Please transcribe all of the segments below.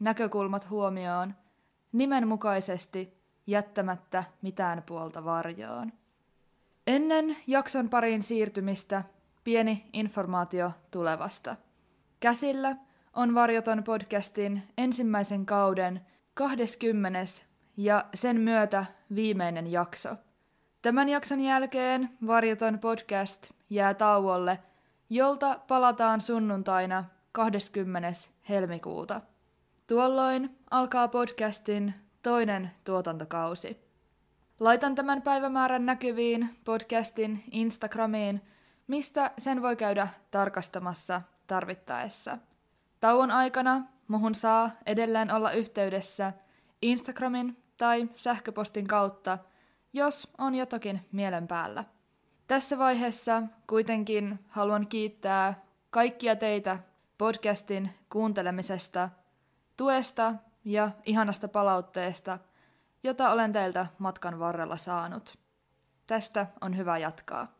näkökulmat huomioon, nimenmukaisesti jättämättä mitään puolta varjoon. Ennen jakson pariin siirtymistä pieni informaatio tulevasta. Käsillä on Varjoton podcastin ensimmäisen kauden 20. ja sen myötä viimeinen jakso. Tämän jakson jälkeen Varjoton podcast jää tauolle, jolta palataan sunnuntaina 20. helmikuuta. Tuolloin alkaa podcastin toinen tuotantokausi. Laitan tämän päivämäärän näkyviin podcastin Instagramiin, mistä sen voi käydä tarkastamassa tarvittaessa. Tauon aikana muhun saa edelleen olla yhteydessä Instagramin tai sähköpostin kautta, jos on jotakin mielen päällä. Tässä vaiheessa kuitenkin haluan kiittää kaikkia teitä podcastin kuuntelemisesta, tuesta ja ihanasta palautteesta, jota olen teiltä matkan varrella saanut. Tästä on hyvä jatkaa.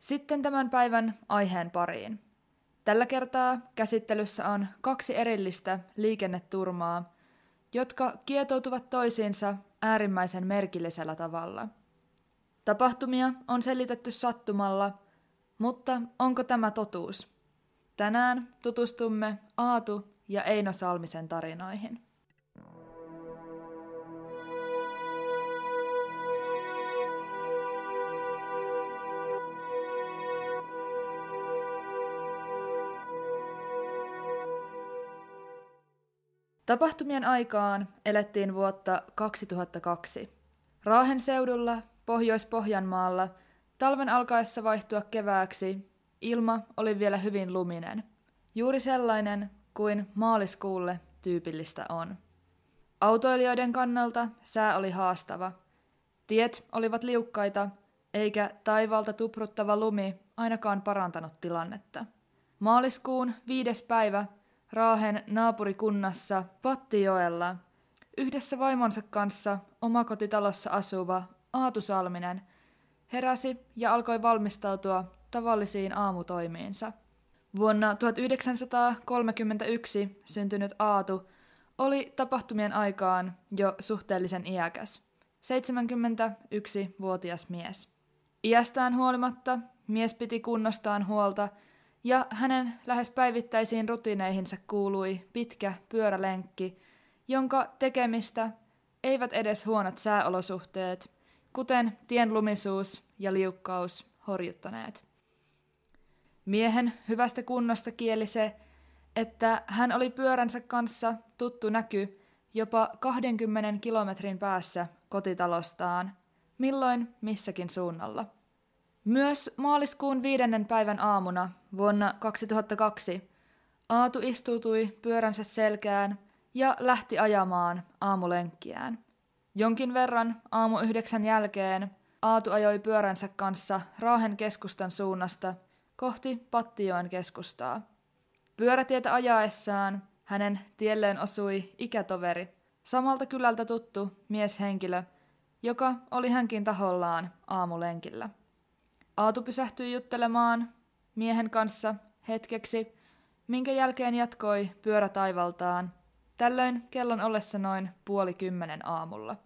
Sitten tämän päivän aiheen pariin. Tällä kertaa käsittelyssä on kaksi erillistä liikenneturmaa, jotka kietoutuvat toisiinsa äärimmäisen merkillisellä tavalla. Tapahtumia on selitetty sattumalla, mutta onko tämä totuus? Tänään tutustumme Aatu ja Eino Salmisen tarinoihin. Tapahtumien aikaan elettiin vuotta 2002. Raahen seudulla, Pohjois-Pohjanmaalla, talven alkaessa vaihtua kevääksi, ilma oli vielä hyvin luminen. Juuri sellainen kuin maaliskuulle tyypillistä on. Autoilijoiden kannalta sää oli haastava. Tiet olivat liukkaita, eikä taivalta tupruttava lumi ainakaan parantanut tilannetta. Maaliskuun viides päivä Raahen naapurikunnassa Pattijoella yhdessä vaimonsa kanssa omakotitalossa asuva Aatu Salminen heräsi ja alkoi valmistautua tavallisiin aamutoimiinsa. Vuonna 1931 syntynyt Aatu oli tapahtumien aikaan jo suhteellisen iäkäs, 71-vuotias mies. Iästään huolimatta mies piti kunnostaan huolta – ja hänen lähes päivittäisiin rutiineihinsa kuului pitkä pyörälenkki, jonka tekemistä eivät edes huonot sääolosuhteet, kuten tien lumisuus ja liukkaus, horjuttaneet. Miehen hyvästä kunnosta kieli se, että hän oli pyöränsä kanssa tuttu näky jopa 20 kilometrin päässä kotitalostaan, milloin missäkin suunnalla. Myös maaliskuun viidennen päivän aamuna vuonna 2002 Aatu istuutui pyöränsä selkään ja lähti ajamaan aamulenkkiään. Jonkin verran aamu yhdeksän jälkeen Aatu ajoi pyöränsä kanssa Raahen keskustan suunnasta kohti Pattijoen keskustaa. Pyörätietä ajaessaan hänen tielleen osui ikätoveri, samalta kylältä tuttu mieshenkilö, joka oli hänkin tahollaan aamulenkillä. Aatu pysähtyi juttelemaan miehen kanssa hetkeksi, minkä jälkeen jatkoi pyörätaivaltaan, tällöin kellon ollessa noin puoli kymmenen aamulla.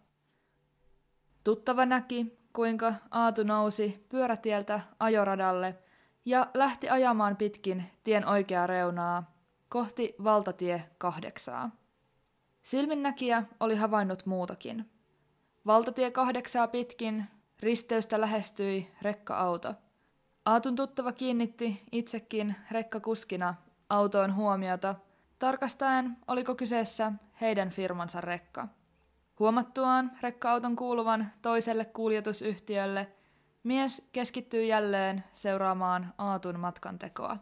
Tuttava näki, kuinka Aatu nousi pyörätieltä ajoradalle ja lähti ajamaan pitkin tien oikeaa reunaa kohti valtatie kahdeksaa. Silminnäkijä oli havainnut muutakin. Valtatie kahdeksaa pitkin Risteystä lähestyi rekka-auto. Aatun tuttava kiinnitti itsekin rekkakuskina autoon huomiota, tarkastaen oliko kyseessä heidän firmansa rekka. Huomattuaan rekka-auton kuuluvan toiselle kuljetusyhtiölle, mies keskittyi jälleen seuraamaan Aatun matkantekoa.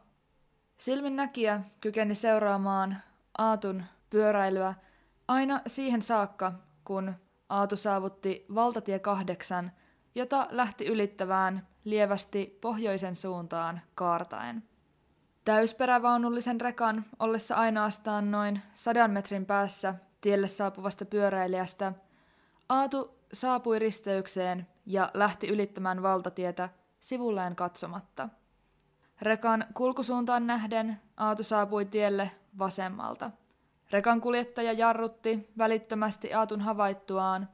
Silmin näkijä kykeni seuraamaan Aatun pyöräilyä Aina siihen saakka, kun Aatu saavutti valtatie kahdeksan, jota lähti ylittävään lievästi pohjoisen suuntaan kaartaen. Täysperävaunullisen rekan ollessa ainoastaan noin sadan metrin päässä tielle saapuvasta pyöräilijästä, Aatu saapui risteykseen ja lähti ylittämään valtatietä sivulleen katsomatta. Rekan kulkusuuntaan nähden Aatu saapui tielle vasemmalta. Rekan kuljettaja jarrutti välittömästi Aatun havaittuaan,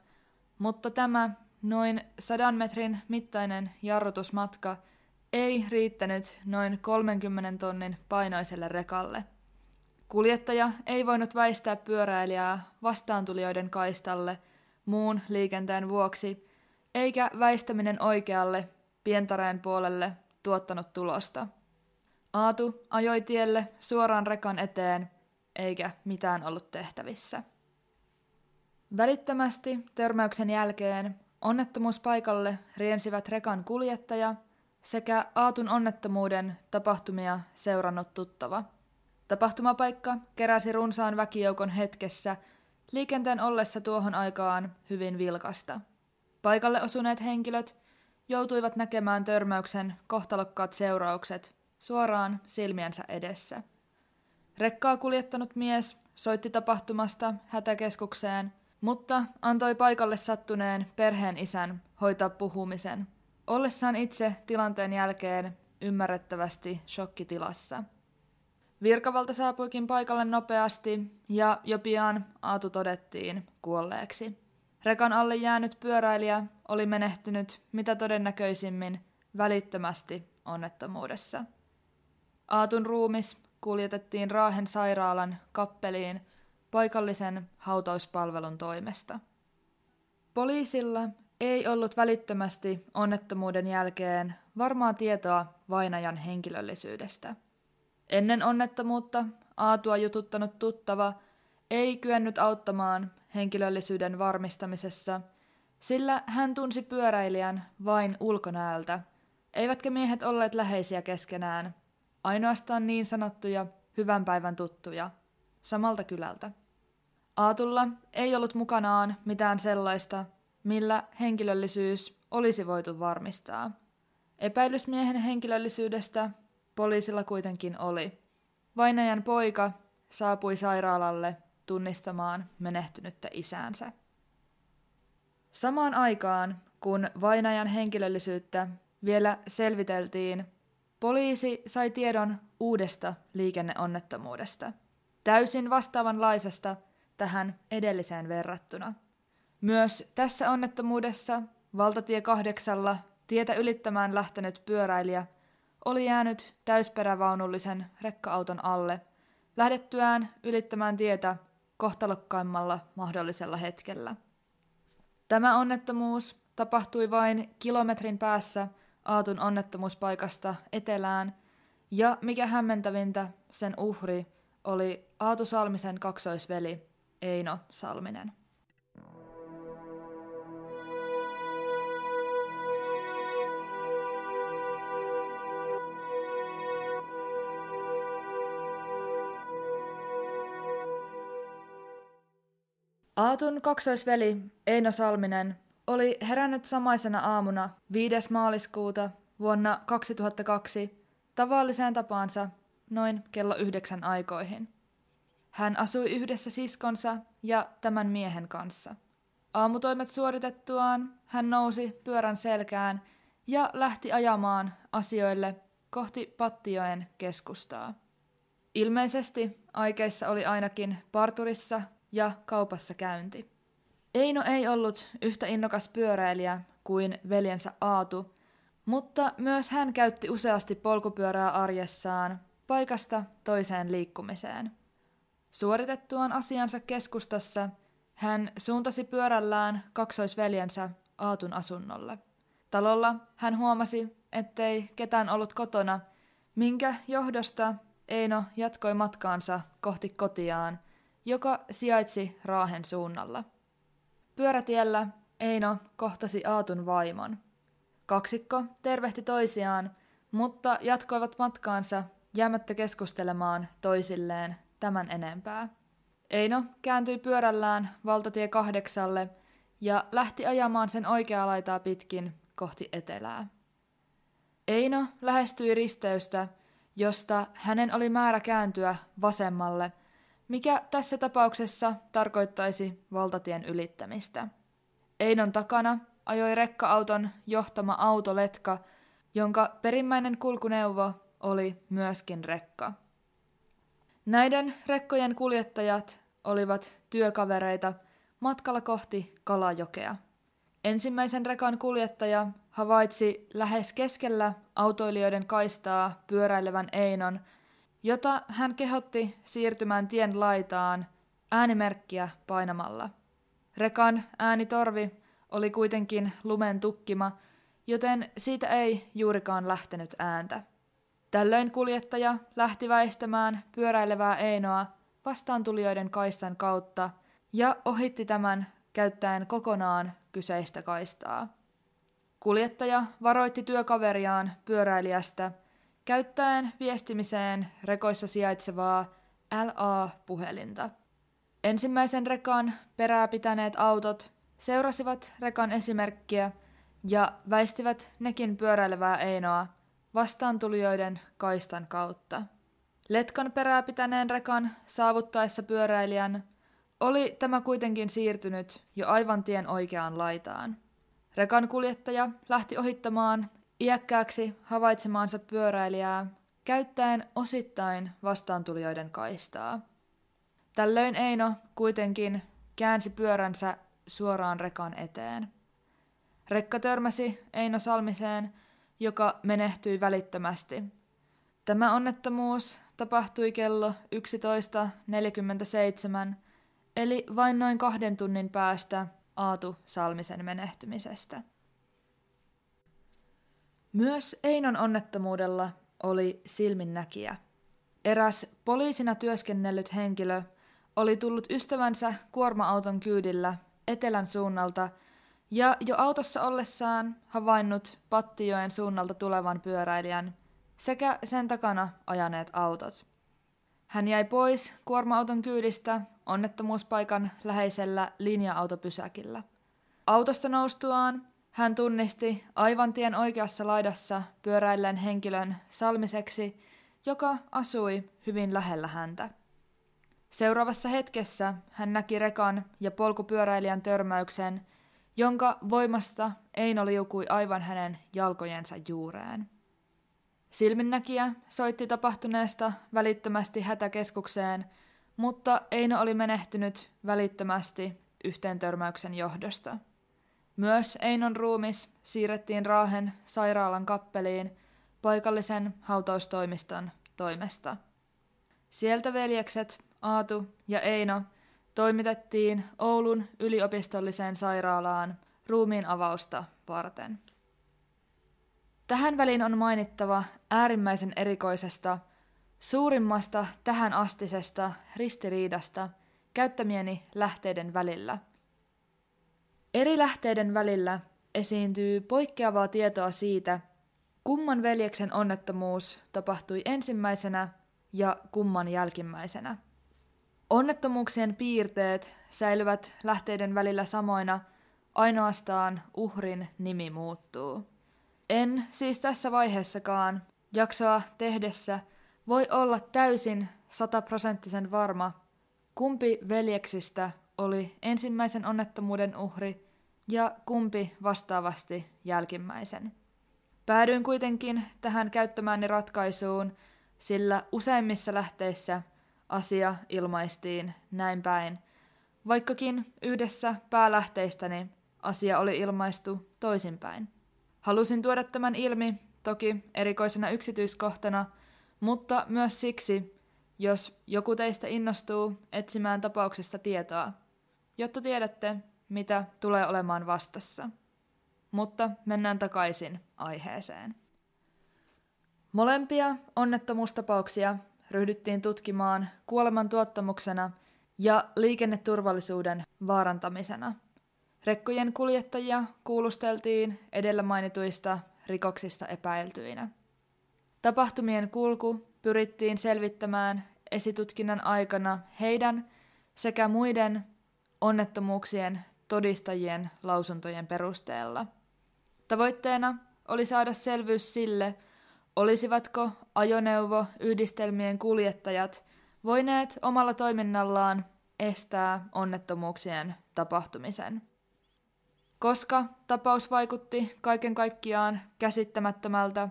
mutta tämä noin sadan metrin mittainen jarrutusmatka ei riittänyt noin 30 tonnin painoiselle rekalle. Kuljettaja ei voinut väistää pyöräilijää vastaantulijoiden kaistalle muun liikenteen vuoksi, eikä väistäminen oikealle pientareen puolelle tuottanut tulosta. Aatu ajoi tielle suoraan rekan eteen, eikä mitään ollut tehtävissä. Välittömästi törmäyksen jälkeen onnettomuuspaikalle riensivät rekan kuljettaja sekä Aatun onnettomuuden tapahtumia seurannut tuttava. Tapahtumapaikka keräsi runsaan väkijoukon hetkessä liikenteen ollessa tuohon aikaan hyvin vilkasta. Paikalle osuneet henkilöt joutuivat näkemään törmäyksen kohtalokkaat seuraukset suoraan silmiensä edessä. Rekkaa kuljettanut mies soitti tapahtumasta hätäkeskukseen, mutta antoi paikalle sattuneen perheen isän hoitaa puhumisen, ollessaan itse tilanteen jälkeen ymmärrettävästi shokkitilassa. Virkavalta saapuikin paikalle nopeasti ja jo pian Aatu todettiin kuolleeksi. Rekan alle jäänyt pyöräilijä oli menehtynyt mitä todennäköisimmin välittömästi onnettomuudessa. Aatun ruumis kuljetettiin Raahen sairaalan kappeliin paikallisen hautauspalvelun toimesta. Poliisilla ei ollut välittömästi onnettomuuden jälkeen varmaa tietoa vainajan henkilöllisyydestä. Ennen onnettomuutta Aatua jututtanut tuttava ei kyennyt auttamaan henkilöllisyyden varmistamisessa, sillä hän tunsi pyöräilijän vain ulkonäöltä, eivätkä miehet olleet läheisiä keskenään, ainoastaan niin sanottuja hyvän päivän tuttuja, samalta kylältä. Aatulla ei ollut mukanaan mitään sellaista, millä henkilöllisyys olisi voitu varmistaa. Epäilysmiehen henkilöllisyydestä poliisilla kuitenkin oli. Vainajan poika saapui sairaalalle tunnistamaan menehtynyttä isäänsä. Samaan aikaan, kun vainajan henkilöllisyyttä vielä selviteltiin, poliisi sai tiedon uudesta liikenneonnettomuudesta, täysin vastaavanlaisesta tähän edelliseen verrattuna. Myös tässä onnettomuudessa valtatie kahdeksalla tietä ylittämään lähtenyt pyöräilijä oli jäänyt täysperävaunullisen rekka-auton alle lähdettyään ylittämään tietä kohtalokkaimmalla mahdollisella hetkellä. Tämä onnettomuus tapahtui vain kilometrin päässä Aatun onnettomuuspaikasta etelään, ja mikä hämmentävintä, sen uhri oli Aatu Salmisen kaksoisveli Eino Salminen. Aatun kaksoisveli Eino Salminen oli herännyt samaisena aamuna 5. maaliskuuta vuonna 2002 tavalliseen tapaansa noin kello yhdeksän aikoihin. Hän asui yhdessä siskonsa ja tämän miehen kanssa. Aamutoimet suoritettuaan hän nousi pyörän selkään ja lähti ajamaan asioille kohti Pattijoen keskustaa. Ilmeisesti aikeissa oli ainakin parturissa ja kaupassa käynti. Eino ei ollut yhtä innokas pyöräilijä kuin veljensä Aatu, mutta myös hän käytti useasti polkupyörää arjessaan paikasta toiseen liikkumiseen. Suoritettuaan asiansa keskustassa hän suuntasi pyörällään kaksoisveljensä Aatun asunnolle. Talolla hän huomasi, ettei ketään ollut kotona, minkä johdosta Eino jatkoi matkaansa kohti kotiaan – joka sijaitsi Raahen suunnalla. Pyörätiellä Eino kohtasi Aatun vaimon. Kaksikko tervehti toisiaan, mutta jatkoivat matkaansa jäämättä keskustelemaan toisilleen tämän enempää. Eino kääntyi pyörällään valtatie kahdeksalle ja lähti ajamaan sen oikeaa laitaa pitkin kohti etelää. Eino lähestyi risteystä, josta hänen oli määrä kääntyä vasemmalle, mikä tässä tapauksessa tarkoittaisi valtatien ylittämistä. Einon takana ajoi rekka-auton johtama autoletka, jonka perimmäinen kulkuneuvo oli myöskin rekka. Näiden rekkojen kuljettajat olivat työkavereita matkalla kohti Kalajokea. Ensimmäisen rekan kuljettaja havaitsi lähes keskellä autoilijoiden kaistaa pyöräilevän Einon, jota hän kehotti siirtymään tien laitaan äänimerkkiä painamalla. Rekan äänitorvi oli kuitenkin lumen tukkima, joten siitä ei juurikaan lähtenyt ääntä. Tällöin kuljettaja lähti väistämään pyöräilevää Einoa vastaantulijoiden kaistan kautta ja ohitti tämän käyttäen kokonaan kyseistä kaistaa. Kuljettaja varoitti työkaveriaan pyöräilijästä käyttäen viestimiseen rekoissa sijaitsevaa LA-puhelinta. Ensimmäisen rekan perää pitäneet autot seurasivat rekan esimerkkiä ja väistivät nekin pyöräilevää Einoa vastaantulijoiden kaistan kautta. Letkan perää pitäneen rekan saavuttaessa pyöräilijän oli tämä kuitenkin siirtynyt jo aivan tien oikeaan laitaan. Rekan kuljettaja lähti ohittamaan iäkkääksi havaitsemaansa pyöräilijää käyttäen osittain vastaantulijoiden kaistaa. Tällöin Eino kuitenkin käänsi pyöränsä suoraan rekan eteen. Rekka törmäsi Eino Salmiseen, joka menehtyi välittömästi. Tämä onnettomuus tapahtui kello 11.47, eli vain noin kahden tunnin päästä Aatu Salmisen menehtymisestä. Myös Einon onnettomuudella oli silminnäkijä. Eräs poliisina työskennellyt henkilö oli tullut ystävänsä kuorma-auton kyydillä etelän suunnalta ja jo autossa ollessaan havainnut Pattijoen suunnalta tulevan pyöräilijän sekä sen takana ajaneet autot. Hän jäi pois kuorma-auton kyydistä onnettomuuspaikan läheisellä linja-autopysäkillä. Autosta noustuaan hän tunnisti aivan tien oikeassa laidassa pyöräilleen henkilön salmiseksi, joka asui hyvin lähellä häntä. Seuraavassa hetkessä hän näki rekan ja polkupyöräilijän törmäyksen, jonka voimasta Eino liukui aivan hänen jalkojensa juureen. Silminnäkijä soitti tapahtuneesta välittömästi hätäkeskukseen, mutta Eino oli menehtynyt välittömästi yhteen törmäyksen johdosta. Myös Einon ruumis siirrettiin Raahen sairaalan kappeliin paikallisen hautaustoimiston toimesta. Sieltä veljekset Aatu ja Eino toimitettiin Oulun yliopistolliseen sairaalaan ruumiin avausta varten. Tähän väliin on mainittava äärimmäisen erikoisesta, suurimmasta tähän astisesta ristiriidasta käyttämieni lähteiden välillä. Eri lähteiden välillä esiintyy poikkeavaa tietoa siitä, kumman veljeksen onnettomuus tapahtui ensimmäisenä ja kumman jälkimmäisenä. Onnettomuuksien piirteet säilyvät lähteiden välillä samoina, ainoastaan uhrin nimi muuttuu. En siis tässä vaiheessakaan jaksoa tehdessä voi olla täysin sataprosenttisen varma, kumpi veljeksistä oli ensimmäisen onnettomuuden uhri ja kumpi vastaavasti jälkimmäisen. Päädyin kuitenkin tähän käyttämääni ratkaisuun, sillä useimmissa lähteissä asia ilmaistiin näin päin, vaikkakin yhdessä päälähteistäni asia oli ilmaistu toisinpäin. Halusin tuoda tämän ilmi, toki erikoisena yksityiskohtana, mutta myös siksi, jos joku teistä innostuu etsimään tapauksesta tietoa, jotta tiedätte, mitä tulee olemaan vastassa. Mutta mennään takaisin aiheeseen. Molempia onnettomuustapauksia ryhdyttiin tutkimaan kuoleman tuottamuksena ja liikenneturvallisuuden vaarantamisena. Rekkojen kuljettajia kuulusteltiin edellä mainituista rikoksista epäiltyinä. Tapahtumien kulku pyrittiin selvittämään esitutkinnan aikana heidän sekä muiden onnettomuuksien todistajien lausuntojen perusteella. Tavoitteena oli saada selvyys sille, olisivatko ajoneuvo-yhdistelmien kuljettajat voineet omalla toiminnallaan estää onnettomuuksien tapahtumisen. Koska tapaus vaikutti kaiken kaikkiaan käsittämättömältä,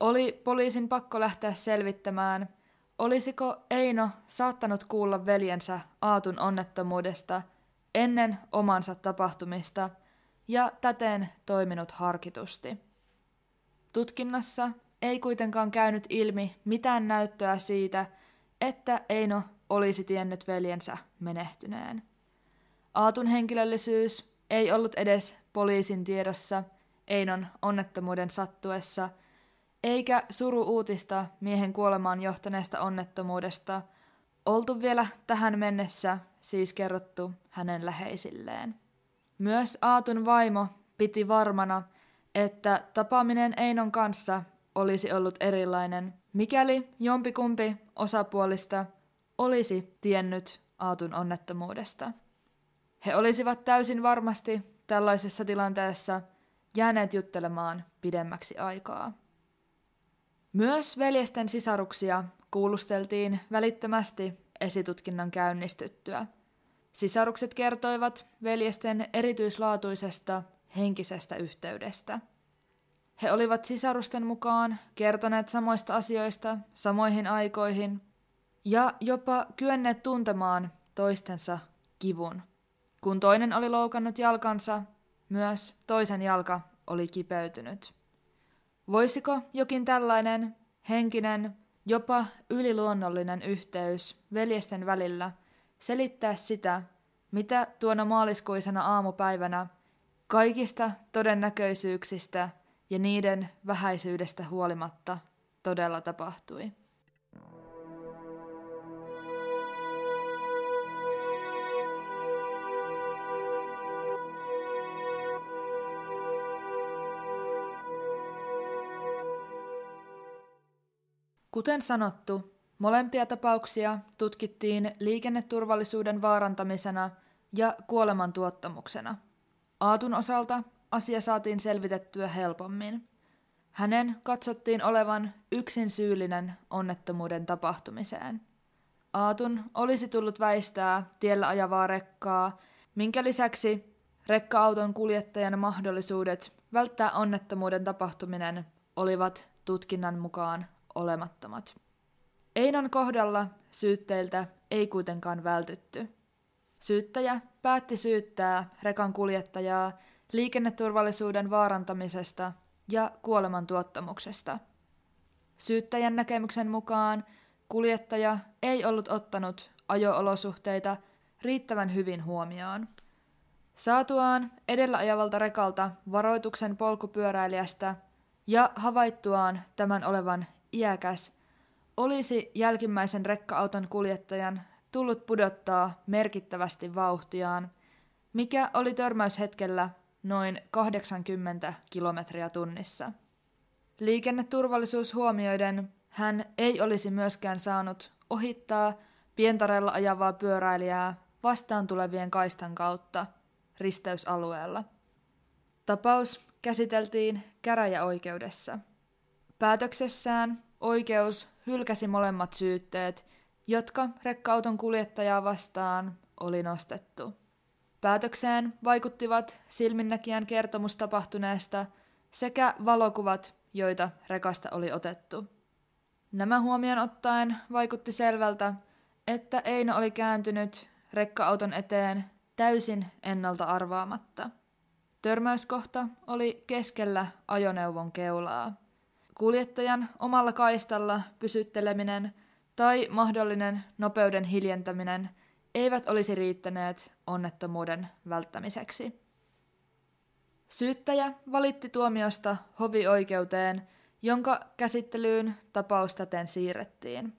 oli poliisin pakko lähteä selvittämään, olisiko Eino saattanut kuulla veljensä Aatun onnettomuudesta ennen omansa tapahtumista ja täten toiminut harkitusti. Tutkinnassa ei kuitenkaan käynyt ilmi mitään näyttöä siitä, että Eino olisi tiennyt veljensä menehtyneen. Aatun henkilöllisyys ei ollut edes poliisin tiedossa Einon onnettomuuden sattuessa, eikä suru-uutista miehen kuolemaan johtaneesta onnettomuudesta oltu vielä tähän mennessä siis kerrottu hänen läheisilleen. Myös Aatun vaimo piti varmana, että tapaaminen Einon kanssa olisi ollut erilainen, mikäli jompikumpi osapuolista olisi tiennyt Aatun onnettomuudesta. He olisivat täysin varmasti tällaisessa tilanteessa jääneet juttelemaan pidemmäksi aikaa. Myös veljesten sisaruksia kuulusteltiin välittömästi esitutkinnan käynnistyttyä. Sisarukset kertoivat veljesten erityislaatuisesta henkisestä yhteydestä. He olivat sisarusten mukaan kertoneet samoista asioista samoihin aikoihin ja jopa kyenneet tuntemaan toistensa kivun. Kun toinen oli loukannut jalkansa, myös toisen jalka oli kipeytynyt. Voisiko jokin tällainen henkinen, jopa yliluonnollinen yhteys veljesten välillä selittää sitä, mitä tuona maaliskuisena aamupäivänä kaikista todennäköisyyksistä ja niiden vähäisyydestä huolimatta todella tapahtui? Kuten sanottu, molempia tapauksia tutkittiin liikenneturvallisuuden vaarantamisena ja kuolemantuottamuksena. Aatun osalta asia saatiin selvitettyä helpommin. Hänen katsottiin olevan yksin syyllinen onnettomuuden tapahtumiseen. Aatun olisi tullut väistää tiellä ajavaa rekkaa, minkä lisäksi rekka-auton kuljettajan mahdollisuudet välttää onnettomuuden tapahtuminen olivat tutkinnan mukaan olemattomat. Einon kohdalla syytteiltä ei kuitenkaan vältytty. Syyttäjä päätti syyttää rekan kuljettajaa liikenneturvallisuuden vaarantamisesta ja kuoleman tuottamuksesta. Syyttäjän näkemyksen mukaan kuljettaja ei ollut ottanut ajoolosuhteita riittävän hyvin huomioon. Saatuaan edellä ajavalta rekalta varoituksen polkupyöräilijästä ja havaittuaan tämän olevan iäkäs, olisi jälkimmäisen rekka-auton kuljettajan tullut pudottaa merkittävästi vauhtiaan, mikä oli törmäyshetkellä noin 80 kilometriä tunnissa. Liikenneturvallisuus huomioiden hän ei olisi myöskään saanut ohittaa pientarella ajavaa pyöräilijää vastaan tulevien kaistan kautta risteysalueella. Tapaus käsiteltiin käräjäoikeudessa – Päätöksessään oikeus hylkäsi molemmat syytteet, jotka rekka-auton kuljettajaa vastaan oli nostettu. Päätökseen vaikuttivat silminnäkijän kertomus tapahtuneesta sekä valokuvat, joita rekasta oli otettu. Nämä huomioon ottaen vaikutti selvältä, että Eino oli kääntynyt rekka-auton eteen täysin ennalta arvaamatta. Törmäyskohta oli keskellä ajoneuvon keulaa. Kuljettajan omalla kaistalla pysytteleminen tai mahdollinen nopeuden hiljentäminen eivät olisi riittäneet onnettomuuden välttämiseksi. Syyttäjä valitti tuomiosta hovioikeuteen, jonka käsittelyyn tapaus täten siirrettiin.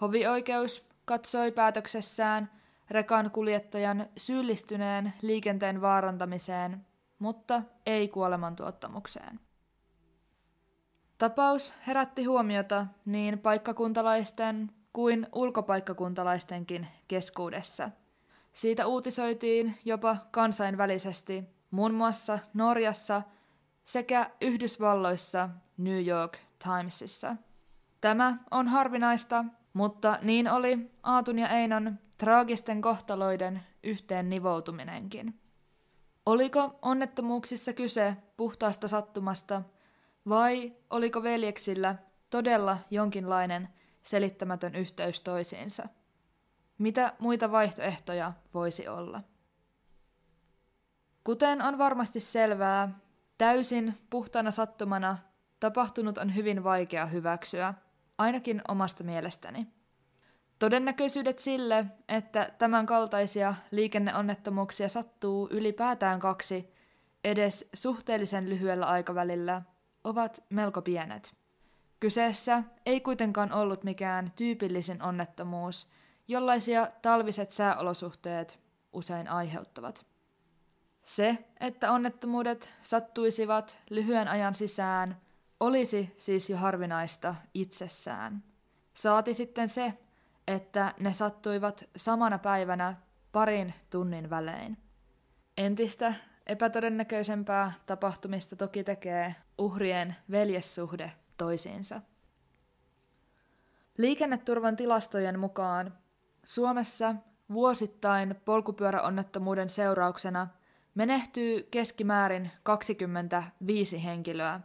Hovioikeus katsoi päätöksessään rekan kuljettajan syyllistyneen liikenteen vaarantamiseen, mutta ei kuolemantuottamukseen. Tapaus herätti huomiota niin paikkakuntalaisten kuin ulkopaikkakuntalaistenkin keskuudessa. Siitä uutisoitiin jopa kansainvälisesti, muun muassa Norjassa sekä Yhdysvalloissa New York Timesissa. Tämä on harvinaista, mutta niin oli Aatun ja Einon traagisten kohtaloiden yhteen nivoutuminenkin. Oliko onnettomuuksissa kyse puhtaasta sattumasta, vai oliko veljeksillä todella jonkinlainen selittämätön yhteys toisiinsa? Mitä muita vaihtoehtoja voisi olla? Kuten on varmasti selvää, täysin puhtaana sattumana tapahtunut on hyvin vaikea hyväksyä, ainakin omasta mielestäni. Todennäköisyydet sille, että tämän kaltaisia liikenneonnettomuuksia sattuu ylipäätään kaksi edes suhteellisen lyhyellä aikavälillä, ovat melko pienet. Kyseessä ei kuitenkaan ollut mikään tyypillisin onnettomuus, jollaisia talviset sääolosuhteet usein aiheuttavat. Se, että onnettomuudet sattuisivat lyhyen ajan sisään, olisi siis jo harvinaista itsessään. Saati sitten se, että ne sattuivat samana päivänä parin tunnin välein. Entistä epätodennäköisempää tapahtumista toki tekee uhrien veljessuhde toisiinsa. Liikenneturvan tilastojen mukaan Suomessa vuosittain polkupyöräonnettomuuden seurauksena menehtyy keskimäärin 25 henkilöä,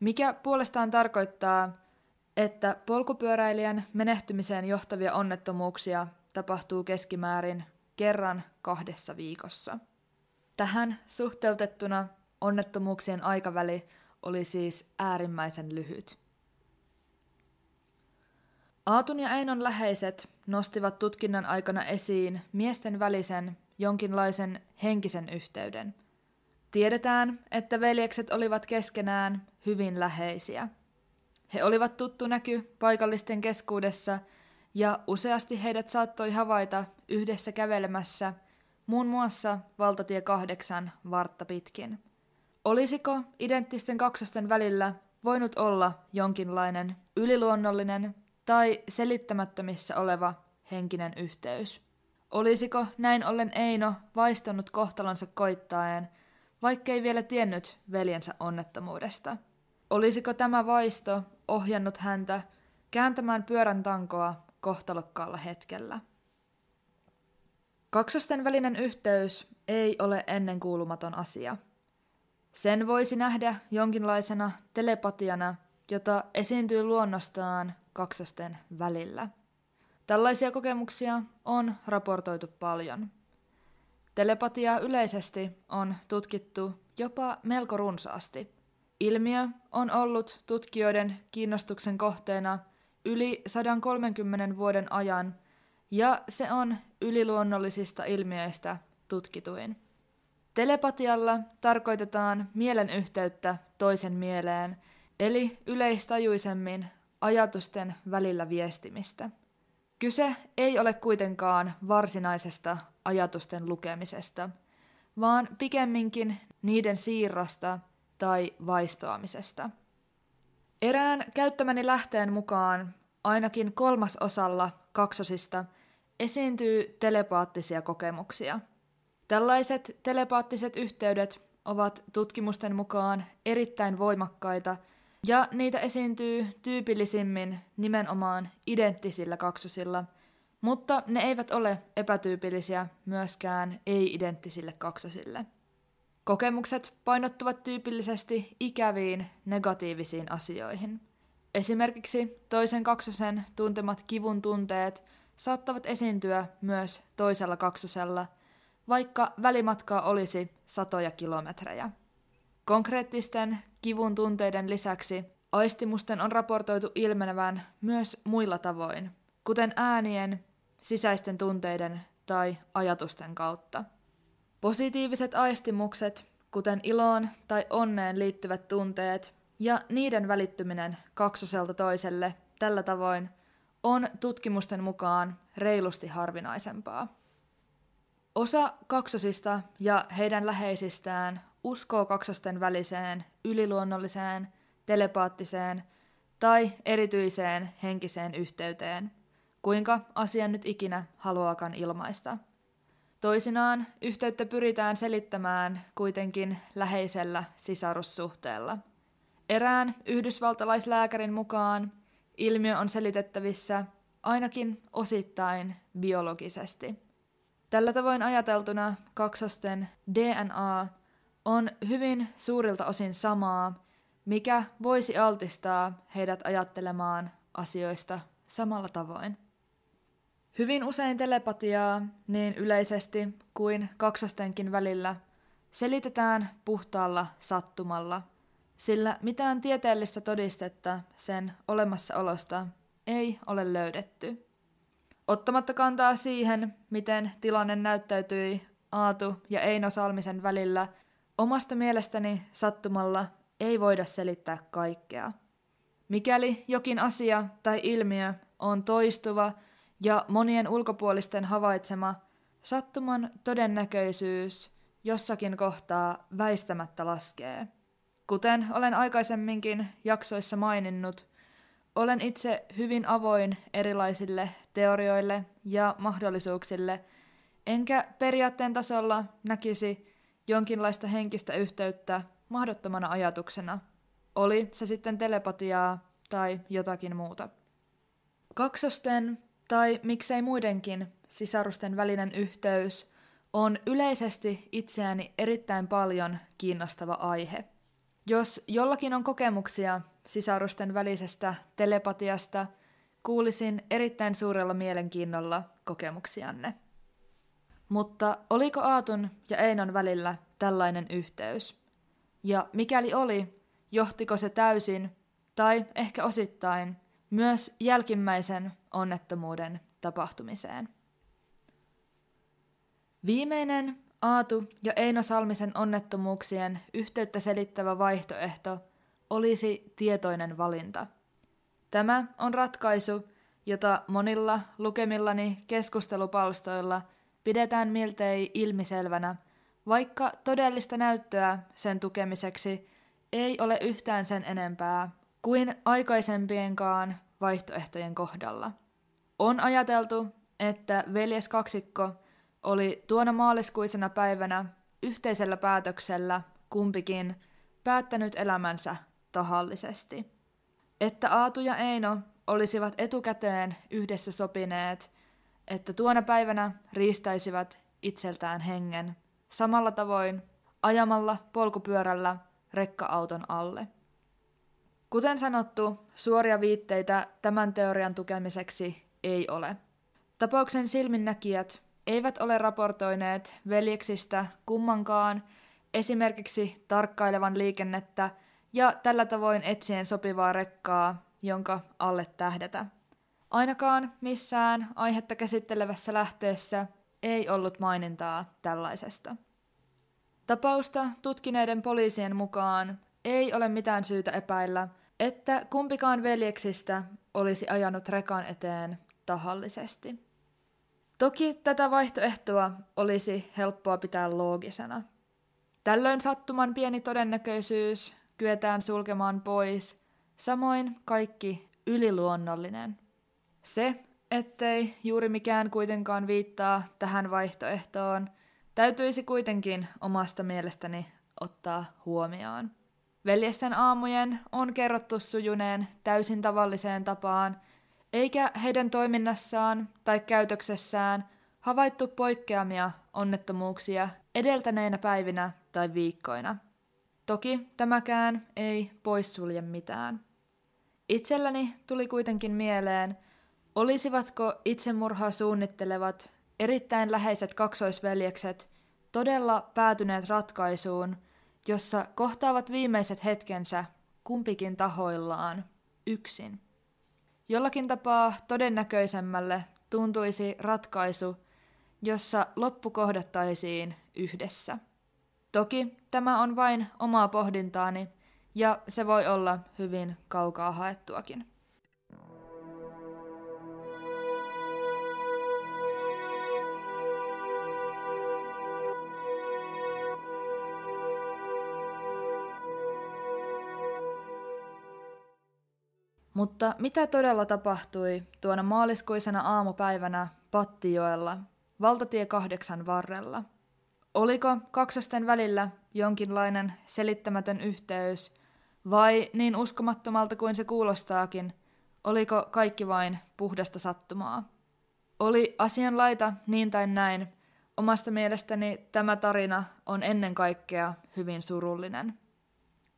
mikä puolestaan tarkoittaa, että polkupyöräilijän menehtymiseen johtavia onnettomuuksia tapahtuu keskimäärin kerran kahdessa viikossa. Tähän suhteutettuna onnettomuuksien aikaväli oli siis äärimmäisen lyhyt. Aatun ja Einon läheiset nostivat tutkinnan aikana esiin miesten välisen jonkinlaisen henkisen yhteyden. Tiedetään, että veljekset olivat keskenään hyvin läheisiä – he olivat tuttu näky paikallisten keskuudessa ja useasti heidät saattoi havaita yhdessä kävelemässä, muun muassa valtatie kahdeksan vartta pitkin. Olisiko identtisten kaksosten välillä voinut olla jonkinlainen yliluonnollinen tai selittämättömissä oleva henkinen yhteys? Olisiko näin ollen Eino vaistonut kohtalonsa koittaen, vaikkei vielä tiennyt veljensä onnettomuudesta? Olisiko tämä vaisto ohjannut häntä kääntämään pyörän tankoa kohtalokkaalla hetkellä. Kaksosten välinen yhteys ei ole ennenkuulumaton asia. Sen voisi nähdä jonkinlaisena telepatiana, jota esiintyy luonnostaan kaksosten välillä. Tällaisia kokemuksia on raportoitu paljon. Telepatiaa yleisesti on tutkittu jopa melko runsaasti – Ilmiö on ollut tutkijoiden kiinnostuksen kohteena yli 130 vuoden ajan ja se on yliluonnollisista ilmiöistä tutkituin. Telepatialla tarkoitetaan mielen yhteyttä toisen mieleen, eli yleistajuisemmin ajatusten välillä viestimistä. Kyse ei ole kuitenkaan varsinaisesta ajatusten lukemisesta, vaan pikemminkin niiden siirrosta tai vaistoamisesta. Erään käyttämäni lähteen mukaan ainakin kolmas osalla kaksosista esiintyy telepaattisia kokemuksia. Tällaiset telepaattiset yhteydet ovat tutkimusten mukaan erittäin voimakkaita ja niitä esiintyy tyypillisimmin nimenomaan identtisillä kaksosilla, mutta ne eivät ole epätyypillisiä myöskään ei-identtisille kaksosille. Kokemukset painottuvat tyypillisesti ikäviin, negatiivisiin asioihin. Esimerkiksi toisen kaksosen tuntemat kivun tunteet saattavat esiintyä myös toisella kaksosella, vaikka välimatkaa olisi satoja kilometrejä. Konkreettisten kivun tunteiden lisäksi aistimusten on raportoitu ilmenevän myös muilla tavoin, kuten äänien, sisäisten tunteiden tai ajatusten kautta. Positiiviset aistimukset, kuten iloon tai onneen liittyvät tunteet ja niiden välittyminen kaksoselta toiselle tällä tavoin, on tutkimusten mukaan reilusti harvinaisempaa. Osa kaksosista ja heidän läheisistään uskoo kaksosten väliseen, yliluonnolliseen, telepaattiseen tai erityiseen henkiseen yhteyteen, kuinka asian nyt ikinä haluakaan ilmaista. Toisinaan yhteyttä pyritään selittämään kuitenkin läheisellä sisarussuhteella. Erään yhdysvaltalaislääkärin mukaan ilmiö on selitettävissä ainakin osittain biologisesti. Tällä tavoin ajateltuna kaksosten DNA on hyvin suurilta osin samaa, mikä voisi altistaa heidät ajattelemaan asioista samalla tavoin. Hyvin usein telepatiaa, niin yleisesti kuin kaksostenkin välillä, selitetään puhtaalla sattumalla, sillä mitään tieteellistä todistetta sen olemassaolosta ei ole löydetty. Ottamatta kantaa siihen, miten tilanne näyttäytyi Aatu ja Eino Salmisen välillä, omasta mielestäni sattumalla ei voida selittää kaikkea. Mikäli jokin asia tai ilmiö on toistuva ja monien ulkopuolisten havaitsema, sattuman todennäköisyys jossakin kohtaa väistämättä laskee. Kuten olen aikaisemminkin jaksoissa maininnut, olen itse hyvin avoin erilaisille teorioille ja mahdollisuuksille, enkä periaatteen tasolla näkisi jonkinlaista henkistä yhteyttä mahdottomana ajatuksena, oli se sitten telepatiaa tai jotakin muuta. Kaksosten, tai miksei muidenkin, sisarusten välinen yhteys on yleisesti itseäni erittäin paljon kiinnostava aihe. Jos jollakin on kokemuksia sisarusten välisestä telepatiasta, kuulisin erittäin suurella mielenkiinnolla kokemuksianne. Mutta oliko Aatun ja Einon välillä tällainen yhteys? Ja mikäli oli, johtiko se täysin, tai ehkä osittain, myös jälkimmäisen onnettomuuden tapahtumiseen? Viimeinen Aatu ja Eino Salmisen onnettomuuksien yhteyttä selittävä vaihtoehto olisi tietoinen valinta. Tämä on ratkaisu, jota monilla lukemillani keskustelupalstoilla pidetään miltei ilmiselvänä, vaikka todellista näyttöä sen tukemiseksi ei ole yhtään sen enempää kuin aikaisempienkaan vaihtoehtojen kohdalla. On ajateltu, että veljeskaksikko oli tuona maaliskuisena päivänä yhteisellä päätöksellä kumpikin päättänyt elämänsä tahallisesti. Että Aatu ja Eino olisivat etukäteen yhdessä sopineet, että tuona päivänä riistäisivät itseltään hengen, samalla tavoin ajamalla polkupyörällä rekka-auton alle. Kuten sanottu, suoria viitteitä tämän teorian tukemiseksi ei ole. Tapauksen silminnäkijät eivät ole raportoineet veljeksistä kummankaan esimerkiksi tarkkailevan liikennettä ja tällä tavoin etsien sopivaa rekkaa, jonka alle tähdätä. Ainakaan missään aihetta käsittelevässä lähteessä ei ollut mainintaa tällaisesta. Tapausta tutkineiden poliisien mukaan ei ole mitään syytä epäillä, että kumpikaan veljeksistä olisi ajanut rekan eteen tahallisesti. Toki tätä vaihtoehtoa olisi helppoa pitää loogisena. Tällöin sattuman pieni todennäköisyys kyetään sulkemaan pois, samoin kaikki yliluonnollinen. Se, ettei juuri mikään kuitenkaan viittaa tähän vaihtoehtoon, täytyisi kuitenkin omasta mielestäni ottaa huomioon. Veljesten aamujen on kerrottu sujuneen täysin tavalliseen tapaan – eikä heidän toiminnassaan tai käytöksessään havaittu poikkeamia onnettomuuksia edeltäneinä päivinä tai viikkoina. Toki tämäkään ei poissulje mitään. Itselläni tuli kuitenkin mieleen, olisivatko itsemurhaa suunnittelevat erittäin läheiset kaksoisveljekset todella päätyneet ratkaisuun, jossa kohtaavat viimeiset hetkensä kumpikin tahoillaan yksin. Jollakin tapaa todennäköisemmälle tuntuisi ratkaisu, jossa loppu kohdattaisiin yhdessä. Toki tämä on vain omaa pohdintaani, ja se voi olla hyvin kaukaa haettuakin. Mutta mitä todella tapahtui tuona maaliskuisena aamupäivänä Pattijoella, valtatie kahdeksan varrella? Oliko kaksosten välillä jonkinlainen selittämätön yhteys, vai niin uskomattomalta kuin se kuulostaakin, oliko kaikki vain puhdasta sattumaa? Oli asianlaita niin tai näin, omasta mielestäni tämä tarina on ennen kaikkea hyvin surullinen.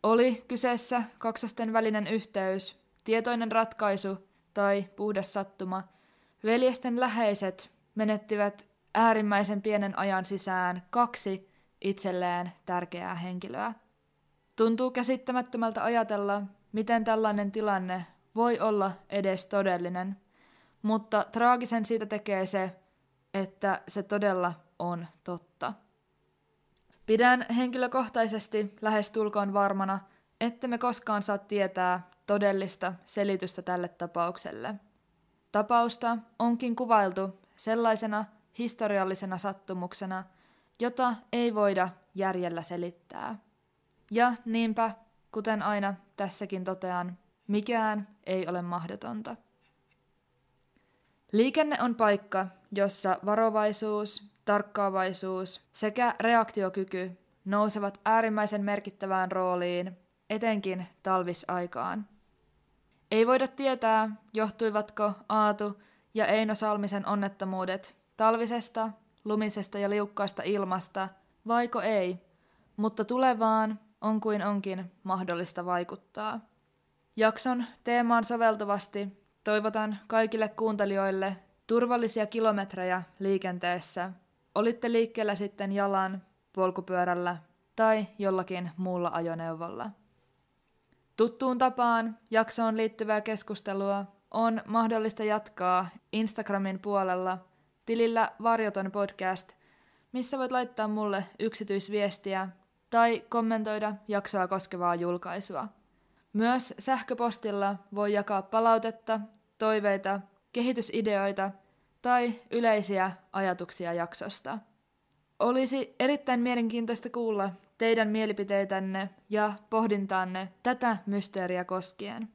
Oli kyseessä kaksosten välinen yhteys, tietoinen ratkaisu tai puhdas sattuma, veljesten läheiset menettivät äärimmäisen pienen ajan sisään kaksi itselleen tärkeää henkilöä. Tuntuu käsittämättömältä ajatella, miten tällainen tilanne voi olla edes todellinen, mutta traagisen siitä tekee se, että se todella on totta. Pidän henkilökohtaisesti lähes tulkoon varmana, että me koskaan saa tietää todellista selitystä tälle tapaukselle. Tapausta onkin kuvailtu sellaisena historiallisena sattumuksena, jota ei voida järjellä selittää. Ja niinpä, kuten aina tässäkin totean, mikään ei ole mahdotonta. Liikenne on paikka, jossa varovaisuus, tarkkaavaisuus sekä reaktiokyky nousevat äärimmäisen merkittävään rooliin, etenkin talvisaikaan. Ei voida tietää, johtuivatko Aatu ja Eino Salmisen onnettomuudet talvisesta, lumisesta ja liukkaasta ilmasta, vaiko ei, mutta tulevaan on kuin onkin mahdollista vaikuttaa. Jakson teemaan soveltuvasti toivotan kaikille kuuntelijoille turvallisia kilometrejä liikenteessä. Olitte liikkeellä sitten jalan, polkupyörällä tai jollakin muulla ajoneuvolla. Tuttuun tapaan jaksoon liittyvää keskustelua on mahdollista jatkaa Instagramin puolella tilillä Varjoton podcast, missä voit laittaa mulle yksityisviestiä tai kommentoida jaksoa koskevaa julkaisua. Myös sähköpostilla voi jakaa palautetta, toiveita, kehitysideoita tai yleisiä ajatuksia jaksosta. Olisi erittäin mielenkiintoista kuulla teidän mielipiteitänne ja pohdintaanne tätä mysteeriä koskien.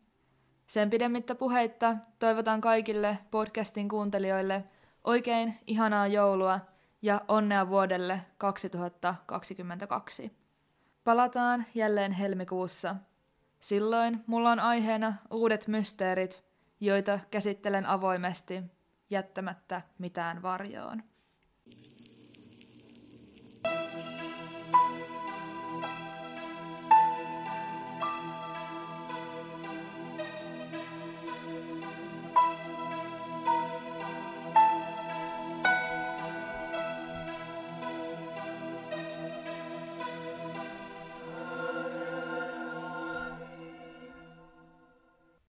Sen pidemmittä puheitta toivotan kaikille podcastin kuuntelijoille oikein ihanaa joulua ja onnea vuodelle 2022. Palataan jälleen helmikuussa. Silloin mulla on aiheena uudet mysteerit, joita käsittelen avoimesti, jättämättä mitään varjoon.